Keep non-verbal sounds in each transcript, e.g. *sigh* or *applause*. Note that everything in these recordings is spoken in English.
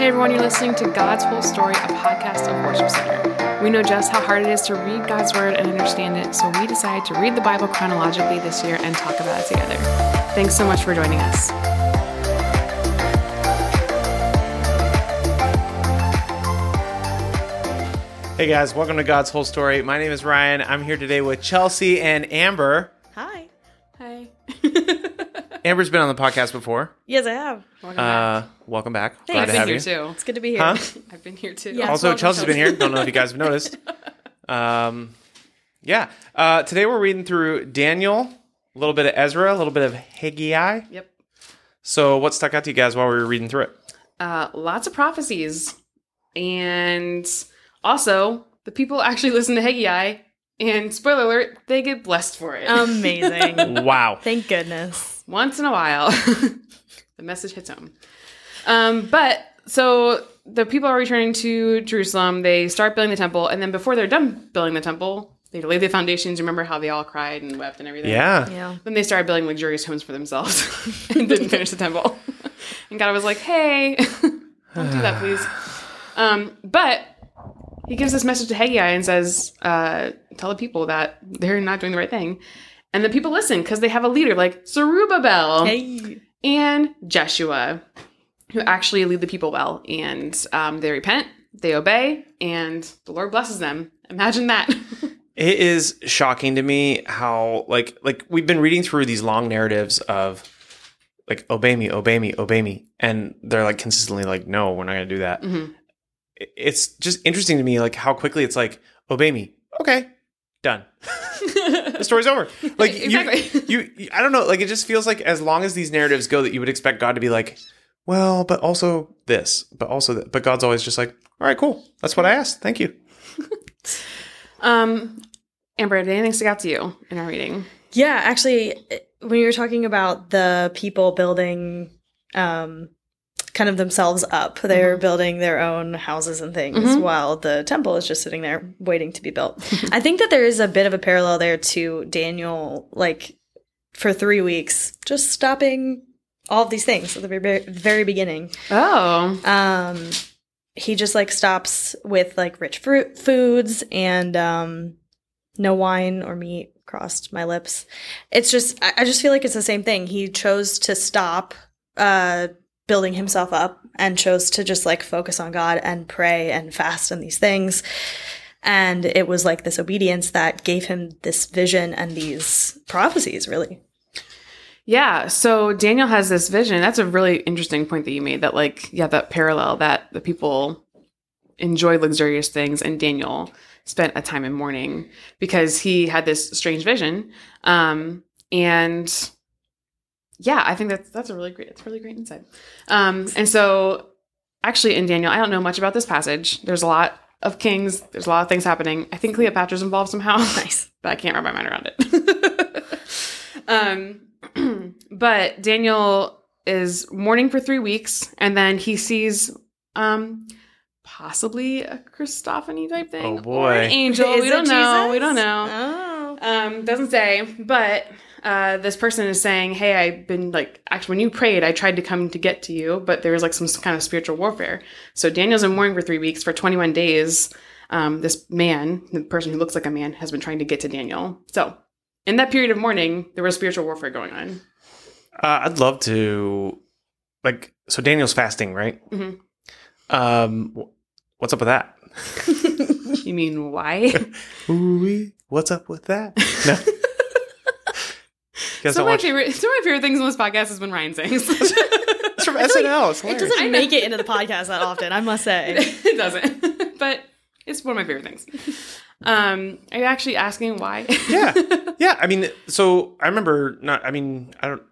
Hey everyone, you're listening to God's Whole Story, a podcast of Worship Center. We know just how hard it is to read God's Word and understand it, so we decided to read the Bible chronologically this year and talk about it together. Thanks so much for joining us. Hey guys, welcome to God's Whole Story. My name is Ryan. I'm here today with Chelsea and Amber. Hi. Hi. Amber's been on the podcast before. Yes, I have. Welcome back. Uh, welcome back. Thanks. Glad I've to been have here you. too. It's good to be here. Huh? *laughs* I've been here too. Yeah. Also, welcome, Chelsea's been here. Don't know if you guys have *laughs* noticed. Um, yeah. Uh, today we're reading through Daniel, a little bit of Ezra, a little bit of Haggai. Yep. So, what stuck out to you guys while we were reading through it? Uh, lots of prophecies. And also, the people actually listen to Haggai, and spoiler alert, they get blessed for it. Amazing. *laughs* Wow. Thank goodness. Once in a while *laughs* the message hits home um, but so the people are returning to jerusalem they start building the temple and then before they're done building the temple they lay the foundations remember how they all cried and wept and everything Yeah. Yeah. then they started building luxurious homes for themselves *laughs* and didn't finish the temple and god was like hey *laughs* don't do that please um, but he gives this message to Haggai and says, uh, "Tell the people that they're not doing the right thing." And the people listen because they have a leader like Zerubbabel Hey. and Jeshua, who actually lead the people well, and um, they repent, they obey, and the Lord blesses them. Imagine that. *laughs* It is shocking to me how like like we've been reading through these long narratives of like obey me, obey me, obey me, and they're like consistently like no, we're not going to do that. Mhm. It's just interesting to me like how quickly it's like obey me, okay, done. *laughs* the story's over. *laughs* Like Exactly. you, you, I don't know. Like it just feels like as long as these narratives go, that you would expect God to be like, well, but also this, but also that. But God's always just like, all right, cool. That's what I asked. Thank you. *laughs* um, Amber, did anything stick out to you in our reading? Yeah, actually, when you were talking about the people building um, kind of themselves up, they're building their own houses and things Mhm. while the temple is just sitting there waiting to be built. I think that there is a bit of a parallel there to Daniel, like for three weeks, just stopping all of these things at the very, very beginning. Oh, um he just like stops with like rich fruit foods and um no wine or meat crossed my lips it's just I, I just feel like it's the same thing he chose to stop uh building himself up and chose to just like focus on god and pray and fast and these things and it was like this obedience that gave him this vision and these prophecies really Yeah, so Daniel has this vision. That's a really interesting point that you made that like yeah, that parallel that the people enjoy luxurious things and Daniel spent a time in mourning because he had this strange vision. Um and yeah, I think that's that's a really great it's really great insight. Um and so actually in Daniel, I don't know much about this passage. There's a lot of kings, there's a lot of things happening. I think Cleopatra's involved somehow. *laughs* *laughs* nice but I can't wrap my mind around it. *laughs* um, *clears throat* but Daniel is mourning for three weeks, and then he sees um, possibly a Christophany type thing, Oh, or an angel. Is we don't know. We don't know. oh Um, doesn't say, but uh, this person is saying, "Hey, I've been like actually when you prayed, I tried to come to get to you, but there was like some kind of spiritual warfare." So Daniel's in mourning for three weeks for 21 days. Um, this man, the person who looks like a man, has been trying to get to Daniel. So in that period of mourning, there was spiritual warfare going on. Uh, I'd love to, like, so Daniel's fasting, right? Mhm. Um, what's up with that? *laughs* You mean why? *laughs* Ooh, what's up with that? No. *laughs* Guys some, of my watch. favorite, some of my favorite things on this podcast is when Ryan sings. *laughs* It's from I feel SNL. It's it doesn't make it into the podcast that often i must say it doesn't, but it's one of my favorite things. Um, are you actually asking why? yeah, yeah. I mean, so I remember not. I mean, I don't.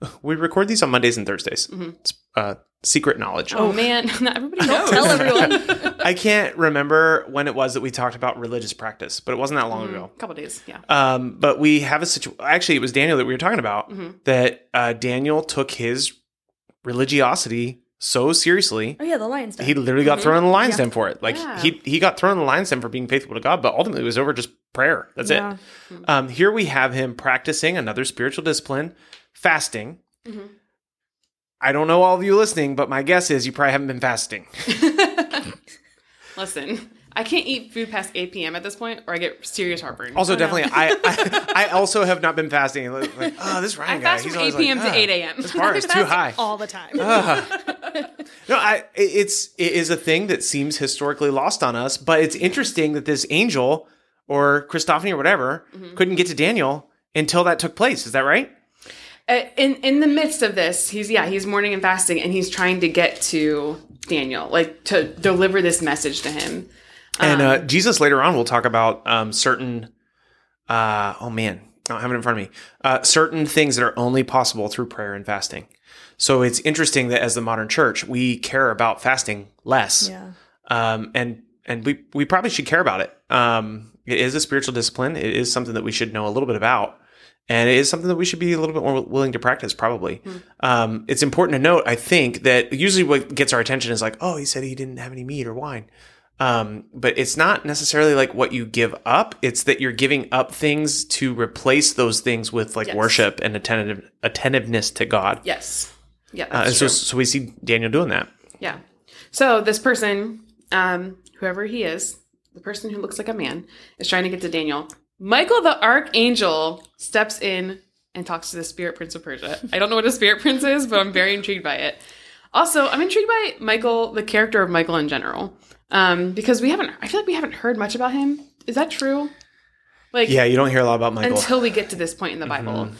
*laughs* We record these on Mondays and Thursdays. Mhm. It's uh, secret knowledge. Oh man, *laughs* not everybody knows. tell *laughs* everyone. I can't remember when it was that we talked about religious practice, but it wasn't that long ago. A couple days, yeah. Um, but we have a situation. Actually, it was Daniel that we were talking about. Mhm. That uh, Daniel took his religiosity so seriously. Oh yeah, the lion's den. He literally got thrown in the lion's Yeah. den for it. Like Yeah. he he got thrown in the lion's den for being faithful to God, but ultimately it was over just prayer. That's Yeah. it. Um, here we have him practicing another spiritual discipline, fasting. Mhm. I don't know all of you listening, but my guess is you probably haven't been fasting. *laughs* *laughs* Listen, I can't eat food past 8 p.m. at this point, or I get serious heartburn. Also, Oh, no. definitely, I, *laughs* I I also have not been fasting. Like, oh, this Ryan I guy, fast he's from 8 p.m. like, to "Ah, 8 a.m. This bar is too high. all the time. No, I it's it is a thing that seems historically lost on us, but it's interesting that this angel or Christophany or whatever Mm-hmm. couldn't get to Daniel until that took place. Is that right? Uh, in in the midst of this, he's yeah, he's mourning and fasting, and he's trying to get to Daniel, like to deliver this message to him. And Um, uh, Jesus later on will talk about um, certain. Uh, oh man, I don't have it in front of me. Uh, certain things that are only possible through prayer and fasting. So it's interesting that as the modern church, we care about fasting less. Yeah. um, and and we we probably should care about it. Um, it is a spiritual discipline. It is something that we should know a little bit about, and it is something that we should be a little bit more willing to practice. Probably, um, it's important to note. I think that usually what gets our attention is like, oh, he said he didn't have any meat or wine. Um, but it's not necessarily like what you give up. It's that you're giving up things to replace those things with like Yes. worship and attentive attentiveness to God. Yes, yeah, Uh, that's and true. so, so we see Daniel doing that. Yeah. So this person, um, whoever he is, the person who looks like a man, is trying to get to Daniel. Michael the archangel steps in and talks to the spirit prince of Persia. I don't know what a spirit prince is, but I'm very intrigued by it. Also, I'm intrigued by Michael, the character of Michael in general, um, because we haven't. I feel like we haven't heard much about him. Is that true? Like, Yeah, you don't hear a lot about Michael. until we get to this point in the Bible.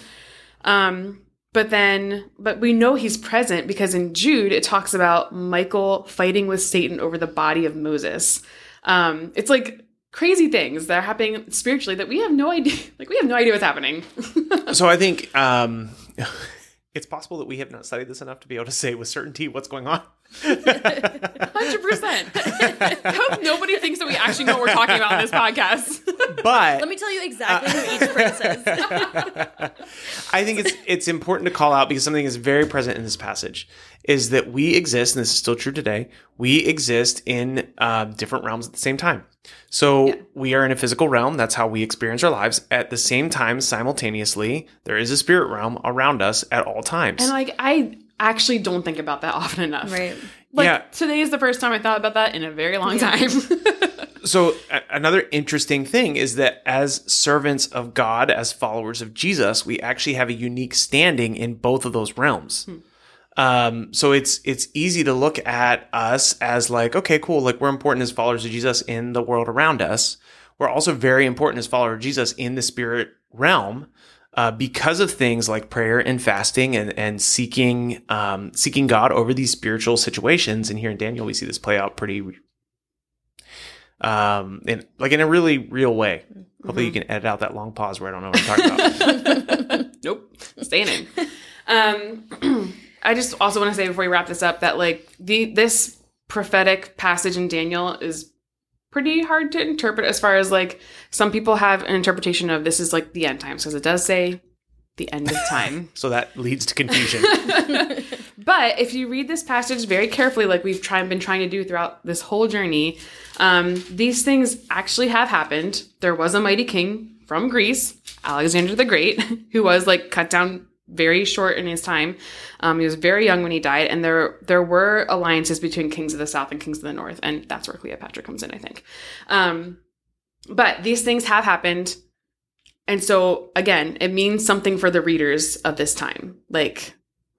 Um, but then, but we know he's present because in Jude it talks about Michael fighting with Satan over the body of Moses. Um, it's like crazy things that are happening spiritually that we have no idea. *laughs* Like we have no idea what's happening. *laughs* So I think um, *laughs* it's possible that we have not studied this enough to be able to say with certainty what's going on. Hundred percent. I hope nobody thinks that we actually know what we're talking about in this podcast. But Let me tell you exactly who each prince is. I think it's it's important to call out because something is very present in this passage is that we exist, and this is still true today. We exist in uh, different realms at the same time. So we are in a physical realm. That's how we experience our lives. At the same time, simultaneously, there is a spirit realm around us at all times. and like I actually don't think about that *laughs* often enough. Right. Like Yeah. today is the first time I thought about that in a very long time. *laughs* so a- another interesting thing is that as servants of God, as followers of Jesus, we actually have a unique standing in both of those realms. Hmm. Um, so it's it's easy to look at us as like, okay, cool, like we're important as followers of Jesus in the world around us. We're also very important as followers of Jesus in the spirit realm. Uh, because of things like prayer and fasting and, and seeking um, seeking God over these spiritual situations, and here in Daniel we see this play out pretty um in like in a really real way. Hopefully you can edit out that long pause where i don't know what i'm talking about. *laughs* Nope. Staying in *laughs* um *clears throat* i just also want to say before we wrap this up that like the this prophetic passage in daniel is pretty hard to interpret as far as like some people have an interpretation of this is like the end times because it does say the end of time *laughs* so that leads to confusion *laughs* But if you read this passage very carefully, like we've tried, been trying to do throughout this whole journey, um, these things actually have happened. There was a mighty king from Greece, Alexander the Great, *laughs* who was like cut down very short in his time. Um, he was very young when he died, and there there were alliances between kings of the south and kings of the north, and that's where Cleopatra comes in, I think. Um, but these things have happened, and so again, it means something for the readers of this time, like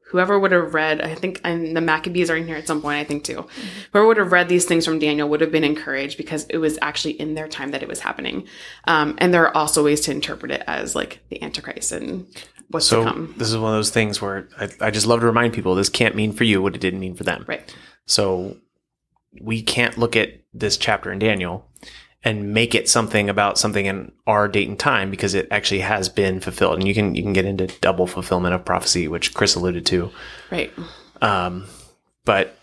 whoever would have read, I think, and the Maccabees are in here at some point, I think too. Whoever would have read these things from Daniel would have been encouraged because it was actually in their time that it was happening. Um, and there are also ways to interpret it as like the Antichrist and what's so to come. this is one of those things where I, I just love to remind people this can't mean for you what it didn't mean for them Right. so we can't look at this chapter in daniel and make it something about something in our date and time because it actually has been fulfilled and you can you can get into double fulfillment of prophecy which chris alluded to Right. um but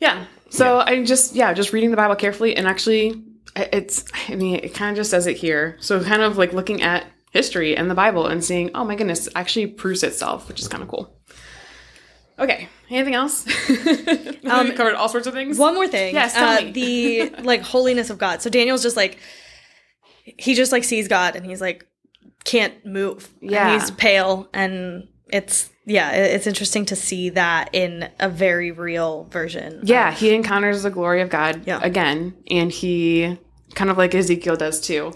Yeah. So I just yeah, just reading the Bible carefully and actually it's I mean it kind of just says it here. So kind of like looking at history and the Bible and seeing, oh my goodness, it actually proves itself, which is kind of cool. Okay. Anything else? *laughs* *laughs* um, we covered all sorts of things. One more thing. Yes, tell uh, me. the *laughs* like holiness of God. So Daniel's just like he just like sees God and he's like can't move. And Yeah. he's pale and it's yeah, it's interesting to see that in a very real version. Yeah, of- he encounters the glory of God Yeah. again, and he kind of like Ezekiel does too.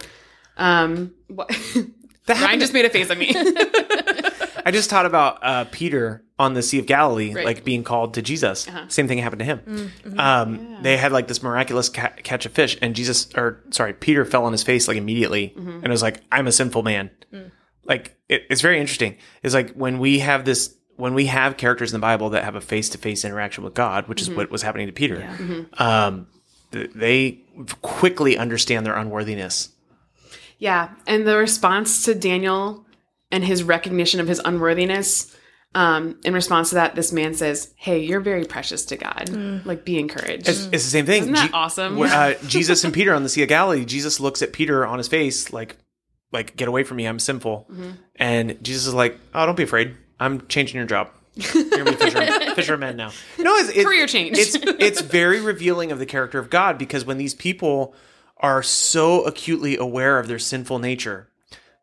Um, what? Ryan happened- just made a face at me. I just thought about uh, Peter on the Sea of Galilee, Right. like being called to Jesus. Uh-huh. Same thing happened to him. Mm-hmm. Um, They had like this miraculous ca- catch of fish, and Jesus, or sorry, Peter fell on his face like immediately, Mm-hmm. and was like, "I'm a sinful man." Mm. Like it, it's very interesting. It's like when we have this, when we have characters in the Bible that have a face to face interaction with God, which Mm-hmm. is what was happening to Peter. Um, th- they quickly understand their unworthiness. yeah, and the response to Daniel and his recognition of his unworthiness. Um, in response to that, this man says, "Hey, you're very precious to God. Like, be encouraged." It's, it's the same thing. Isn't that awesome? *laughs* uh, Jesus and Peter on the Sea of Galilee. Jesus looks at Peter on his face, like, like, get away from me, I'm sinful. Mm-hmm. And Jesus is like, oh, don't be afraid. I'm changing your job. You're gonna be fisher, *laughs* fishermen now. No, it's, it's Career change. It's it's very revealing of the character of God because when these people are so acutely aware of their sinful nature,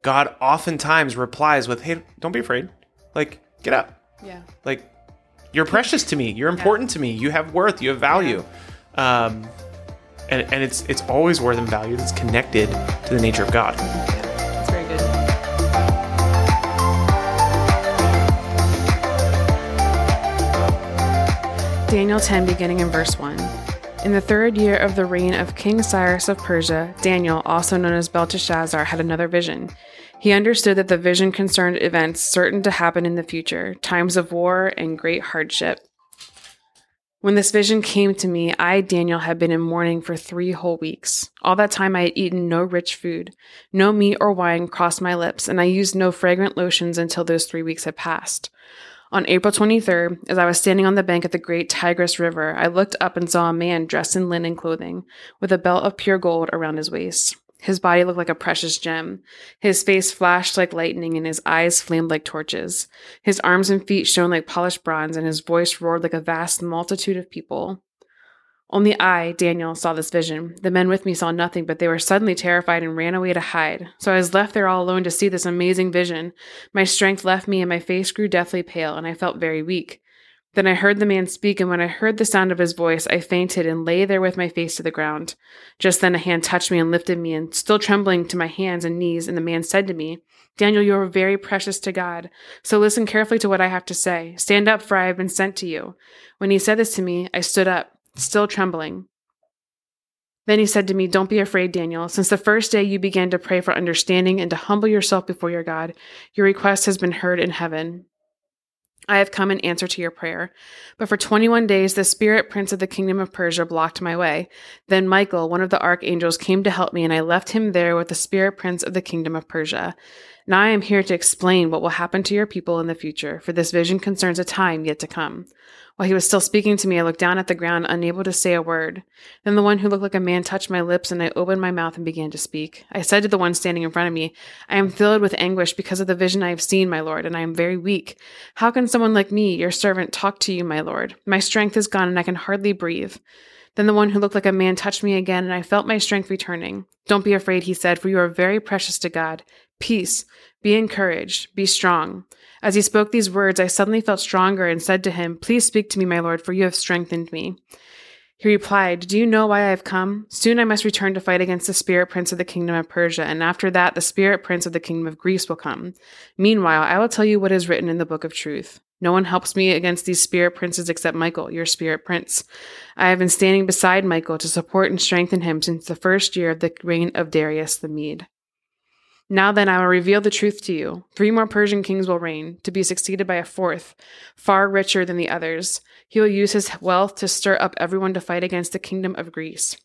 God oftentimes replies with, "Hey, don't be afraid. Like, get up." yeah, like you're precious to me. You're important to me. You have worth. You have value. Um and, and it's it's always worth and value that's connected to the nature of god. That's very good. Daniel 10, beginning in verse 1. In the third year of the reign of King Cyrus of Persia, Daniel, also known as Belteshazzar, had another vision. He understood that the vision concerned events certain to happen in the future, times of war and great hardship. When this vision came to me, I, Daniel, had been in mourning for three whole weeks. All that time I had eaten no rich food. No meat or wine crossed my lips, and I used no fragrant lotions until those three weeks had passed. On April 23rd, as I was standing on the bank of the great Tigris River, I looked up and saw a man dressed in linen clothing, with a belt of pure gold around his waist. His body looked like a precious gem. His face flashed like lightning, and his eyes flamed like torches. His arms and feet shone like polished bronze, and his voice roared like a vast multitude of people. Only I, Daniel, saw this vision. The men with me saw nothing, but they were suddenly terrified and ran away to hide. So I was left there all alone to see this amazing vision. My strength left me, and my face grew deathly pale, and I felt very weak. Then I heard the man speak, and when I heard the sound of his voice, I fainted and lay there with my face to the ground. Just then a hand touched me and lifted me, and still trembling to my hands and knees, and the man said to me, Daniel, you are very precious to God. So listen carefully to what I have to say. Stand up, for I have been sent to you. When he said this to me, I stood up, still trembling. Then he said to me, Don't be afraid, Daniel. Since the first day you began to pray for understanding and to humble yourself before your God, your request has been heard in heaven. I have come in answer to your prayer. But for 21 days, the spirit prince of the kingdom of Persia blocked my way. Then Michael, one of the archangels, came to help me, and I left him there with the spirit prince of the kingdom of Persia. Now I am here to explain what will happen to your people in the future, for this vision concerns a time yet to come. While he was still speaking to me, I looked down at the ground, unable to say a word. Then the one who looked like a man touched my lips, and I opened my mouth and began to speak. I said to the one standing in front of me, I am filled with anguish because of the vision I have seen, my lord, and I am very weak. How can someone like me, your servant, talk to you, my lord? My strength is gone, and I can hardly breathe. Then the one who looked like a man touched me again, and I felt my strength returning. Don't be afraid, he said, for you are very precious to God. Peace. Be encouraged. Be strong. As he spoke these words, I suddenly felt stronger and said to him, Please speak to me, my lord, for you have strengthened me. He replied, Do you know why I have come? Soon I must return to fight against the spirit prince of the kingdom of Persia, and after that the spirit prince of the kingdom of Greece will come. Meanwhile, I will tell you what is written in the book of truth. No one helps me against these spirit princes except Michael, your spirit prince. I have been standing beside Michael to support and strengthen him since the first year of the reign of Darius the Mede. Now then, I will reveal the truth to you. Three more Persian kings will reign, to be succeeded by a fourth, far richer than the others. He will use his wealth to stir up everyone to fight against the kingdom of Greece.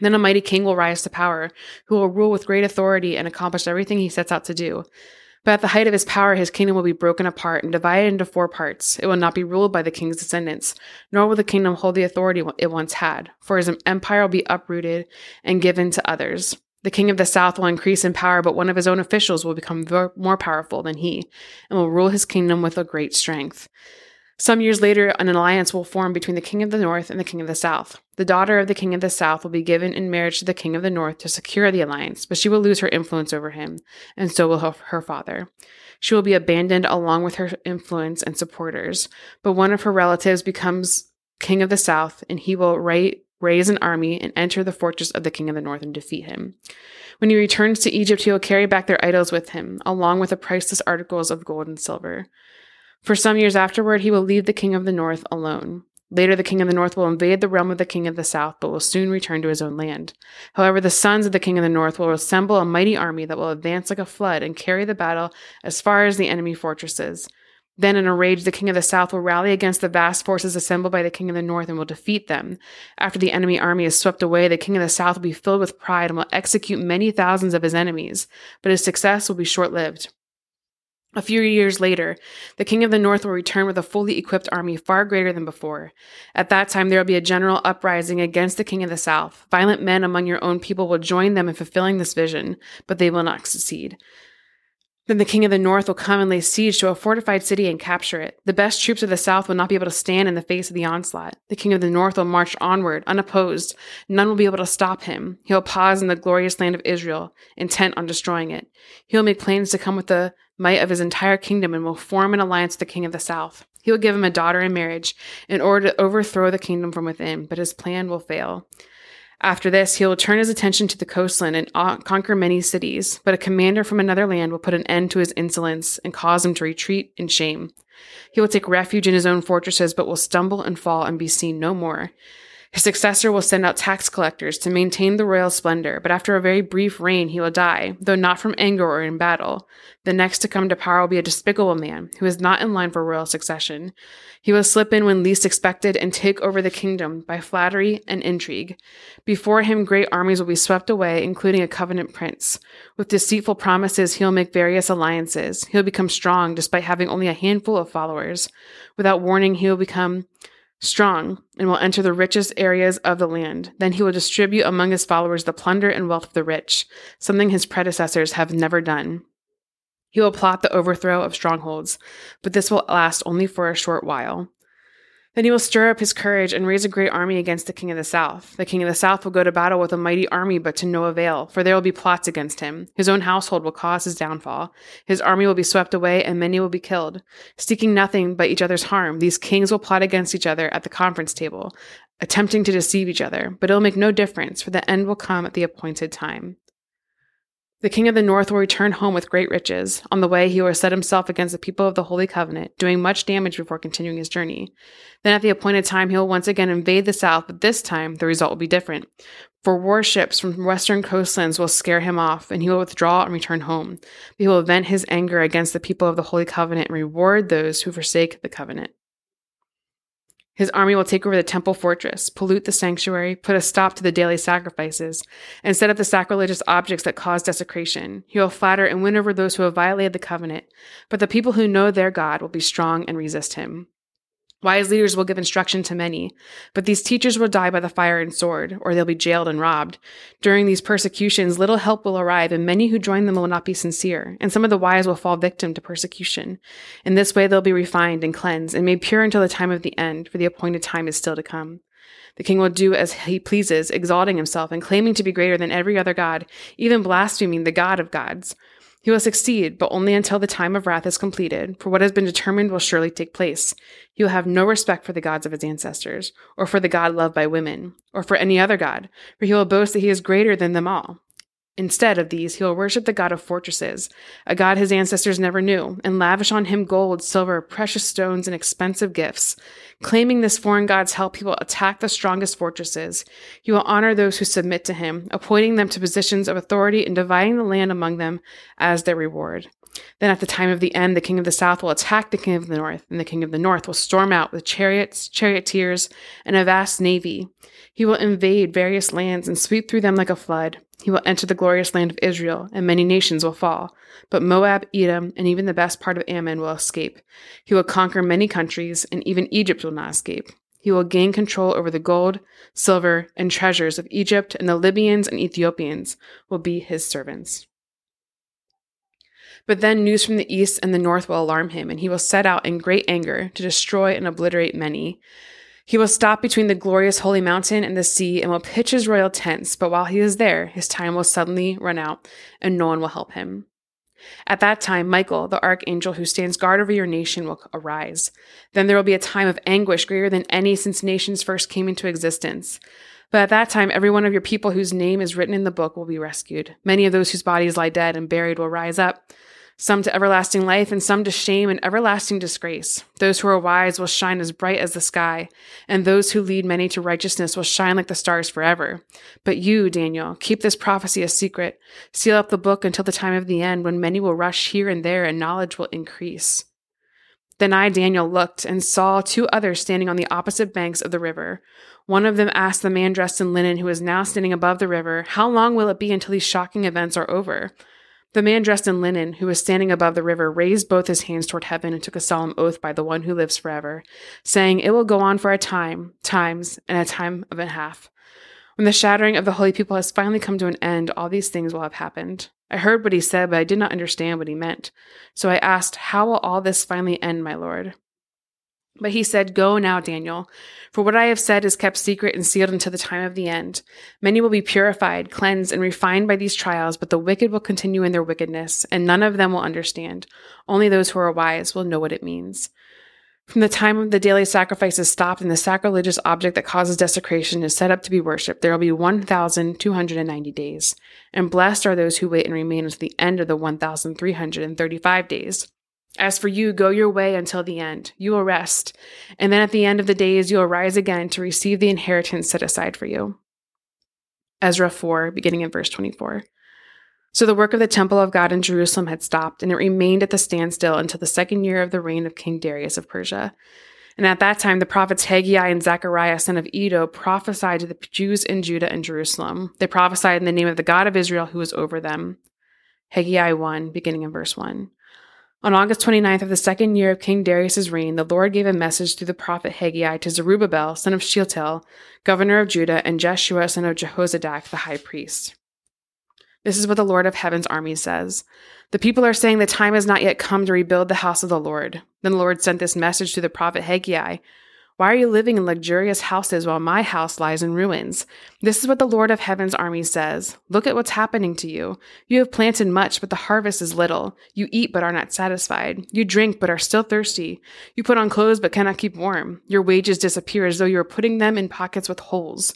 Then a mighty king will rise to power, who will rule with great authority and accomplish everything he sets out to do. But at the height of his power, his kingdom will be broken apart and divided into four parts. It will not be ruled by the king's descendants, nor will the kingdom hold the authority it once had, for his empire will be uprooted and given to others. The king of the south will increase in power, but one of his own officials will become more powerful than he, and will rule his kingdom with a great strength. Some years later, an alliance will form between the king of the north and the king of the south. The daughter of the king of the south will be given in marriage to the king of the north to secure the alliance, but she will lose her influence over him, and so will her, her father. She will be abandoned along with her influence and supporters, but one of her relatives becomes king of the south, and he will write, raise an army and enter the fortress of the king of the north and defeat him. When he returns to Egypt, he will carry back their idols with him, along with the priceless articles of gold and silver. For some years afterward, he will leave the king of the north alone. Later, the king of the north will invade the realm of the king of the south, but will soon return to his own land. However, the sons of the king of the north will assemble a mighty army that will advance like a flood and carry the battle as far as the enemy fortresses. Then, in a rage, the king of the south will rally against the vast forces assembled by the king of the north and will defeat them. After the enemy army is swept away, the king of the south will be filled with pride and will execute many thousands of his enemies, but his success will be short lived. A few years later, the king of the north will return with a fully equipped army far greater than before. At that time, there will be a general uprising against the king of the south. Violent men among your own people will join them in fulfilling this vision, but they will not succeed. Then the king of the north will come and lay siege to a fortified city and capture it. The best troops of the south will not be able to stand in the face of the onslaught. The king of the north will march onward, unopposed. None will be able to stop him. He will pause in the glorious land of Israel, intent on destroying it. He will make plans to come with the might of his entire kingdom and will form an alliance with the king of the south. He will give him a daughter in marriage in order to overthrow the kingdom from within, but his plan will fail. After this, he will turn his attention to the coastland and conquer many cities, but a commander from another land will put an end to his insolence and cause him to retreat in shame. He will take refuge in his own fortresses, but will stumble and fall and be seen no more. His successor will send out tax collectors to maintain the royal splendor, but after a very brief reign he will die, though not from anger or in battle. The next to come to power will be a despicable man, who is not in line for royal succession. He will slip in when least expected and take over the kingdom by flattery and intrigue. Before him great armies will be swept away, including a covenant prince. With deceitful promises he will make various alliances. He will become strong despite having only a handful of followers. Without warning he will become strong and will enter the richest areas of the land. Then he will distribute among his followers the plunder and wealth of the rich, something his predecessors have never done. He will plot the overthrow of strongholds, but this will last only for a short while. Then he will stir up his courage and raise a great army against the king of the south. The king of the south will go to battle with a mighty army, but to no avail, for there will be plots against him. His own household will cause his downfall. His army will be swept away, and many will be killed. Seeking nothing but each other's harm, these kings will plot against each other at the conference table, attempting to deceive each other. But it will make no difference, for the end will come at the appointed time. The king of the north will return home with great riches. On the way, he will set himself against the people of the Holy Covenant, doing much damage before continuing his journey. Then, at the appointed time, he will once again invade the south, but this time the result will be different. For warships from western coastlands will scare him off, and he will withdraw and return home. He will vent his anger against the people of the Holy Covenant and reward those who forsake the covenant. His army will take over the temple fortress, pollute the sanctuary, put a stop to the daily sacrifices, and set up the sacrilegious objects that cause desecration. He will flatter and win over those who have violated the covenant, but the people who know their God will be strong and resist him. Wise leaders will give instruction to many, but these teachers will die by the fire and sword, or they'll be jailed and robbed. During these persecutions, little help will arrive, and many who join them will not be sincere, and some of the wise will fall victim to persecution. In this way, they'll be refined and cleansed, and made pure until the time of the end, for the appointed time is still to come. The king will do as he pleases, exalting himself and claiming to be greater than every other god, even blaspheming the God of gods. He will succeed, but only until the time of wrath is completed, for what has been determined will surely take place. He will have no respect for the gods of his ancestors, or for the God loved by women, or for any other god, for he will boast that he is greater than them all. Instead of these, he will worship the God of fortresses, a God his ancestors never knew, and lavish on him gold, silver, precious stones, and expensive gifts. Claiming this foreign God's help, he will attack the strongest fortresses. He will honor those who submit to him, appointing them to positions of authority and dividing the land among them as their reward. Then at the time of the end, the king of the south will attack the king of the north, and the king of the north will storm out with chariots, charioteers, and a vast navy. He will invade various lands and sweep through them like a flood. He will enter the glorious land of Israel, and many nations will fall. But Moab, Edom, and even the best part of Ammon will escape. He will conquer many countries, and even Egypt will not escape. He will gain control over the gold, silver, and treasures of Egypt, and the Libyans and Ethiopians will be his servants. But then news from the east and the north will alarm him, and he will set out in great anger to destroy and obliterate many. He will stop between the glorious holy mountain and the sea and will pitch his royal tents, but while he is there, his time will suddenly run out, and no one will help him. At that time, Michael, the archangel who stands guard over your nation, will arise. Then there will be a time of anguish greater than any since nations first came into existence. But at that time, every one of your people whose name is written in the book will be rescued. Many of those whose bodies lie dead and buried will rise up, some to everlasting life, and some to shame and everlasting disgrace. Those who are wise will shine as bright as the sky, and those who lead many to righteousness will shine like the stars forever. But you, Daniel, keep this prophecy a secret. Seal up the book until the time of the end, when many will rush here and there, and knowledge will increase. Then I, Daniel, looked and saw two others standing on the opposite banks of the river. One of them asked the man dressed in linen who was now standing above the river, How long will it be until these shocking events are over? The man dressed in linen, who was standing above the river, raised both his hands toward heaven and took a solemn oath by the one who lives forever, saying, It will go on for a time, times, and a time of a half. When the shattering of the holy people has finally come to an end, all these things will have happened. I heard what he said, but I did not understand what he meant. So I asked, How will all this finally end, my Lord? But he said, Go now, Daniel, for what I have said is kept secret and sealed until the time of the end. Many will be purified, cleansed, and refined by these trials, but the wicked will continue in their wickedness, and none of them will understand. Only those who are wise will know what it means. From the time of the daily sacrifice is stopped and the sacrilegious object that causes desecration is set up to be worshipped, there will be 1,290 days. And blessed are those who wait and remain until the end of the 1,335 days. As for you, go your way until the end. You will rest. And then at the end of the days, you will rise again to receive the inheritance set aside for you. Ezra 4, beginning in verse 24. So the work of the temple of God in Jerusalem had stopped, and it remained at the standstill until the second year of the reign of King Darius of Persia. And at that time, the prophets Haggai and Zechariah, son of Iddo, prophesied to the Jews in Judah and Jerusalem. They prophesied in the name of the God of Israel who was over them. Haggai 1, beginning in verse 1. On August 29th of the second year of King Darius's reign, the Lord gave a message through the prophet Haggai to Zerubbabel, son of Shealtiel, governor of Judah, and Jeshua, son of Jehozadak, the high priest. This is what the Lord of heaven's army says. The people are saying the time has not yet come to rebuild the house of the Lord. Then the Lord sent this message to the prophet Haggai Why are you living in luxurious houses while my house lies in ruins? This is what the Lord of heaven's army says. Look at what's happening to you. You have planted much, but the harvest is little. You eat, but are not satisfied. You drink, but are still thirsty. You put on clothes, but cannot keep warm. Your wages disappear as though you were putting them in pockets with holes.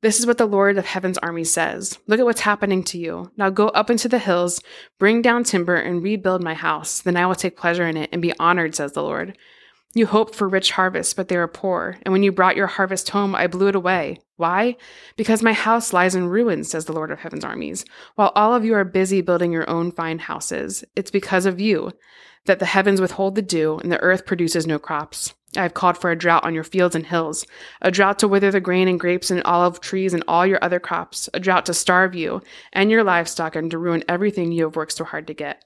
This is what the Lord of Heaven's army says. Look at what's happening to you. Now go up into the hills, bring down timber, and rebuild my house. Then I will take pleasure in it and be honored, says the Lord. You hoped for rich harvests, but they were poor. And when you brought your harvest home, I blew it away. Why? Because my house lies in ruins, says the Lord of Heaven's armies. While all of you are busy building your own fine houses, it's because of you that the heavens withhold the dew and the earth produces no crops. I have called for a drought on your fields and hills, a drought to wither the grain and grapes and olive trees and all your other crops, a drought to starve you and your livestock and to ruin everything you have worked so hard to get.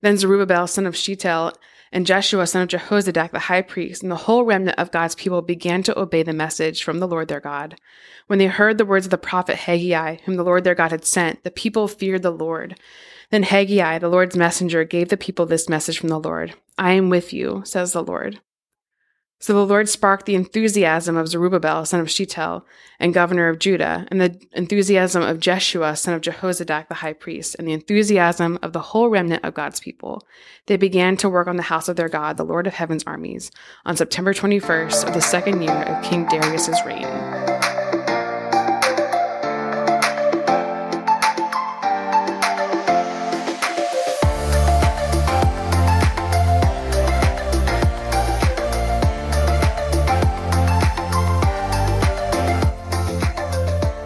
Then Zerubbabel, son of Shealtiel, and Jeshua, son of Jehozadak, the high priest, and the whole remnant of God's people began to obey the message from the Lord their God. When they heard the words of the prophet Haggai, whom the Lord their God had sent, the people feared the Lord. Then Haggai, the Lord's messenger, gave the people this message from the Lord I am with you, says the Lord. So the Lord sparked the enthusiasm of Zerubbabel, son of Shealtiel, and governor of Judah, and the enthusiasm of Jeshua, son of Jehozadak, the high priest, and the enthusiasm of the whole remnant of God's people. They began to work on the house of their God, the Lord of heaven's armies, on September 21st of the second year of King Darius's reign.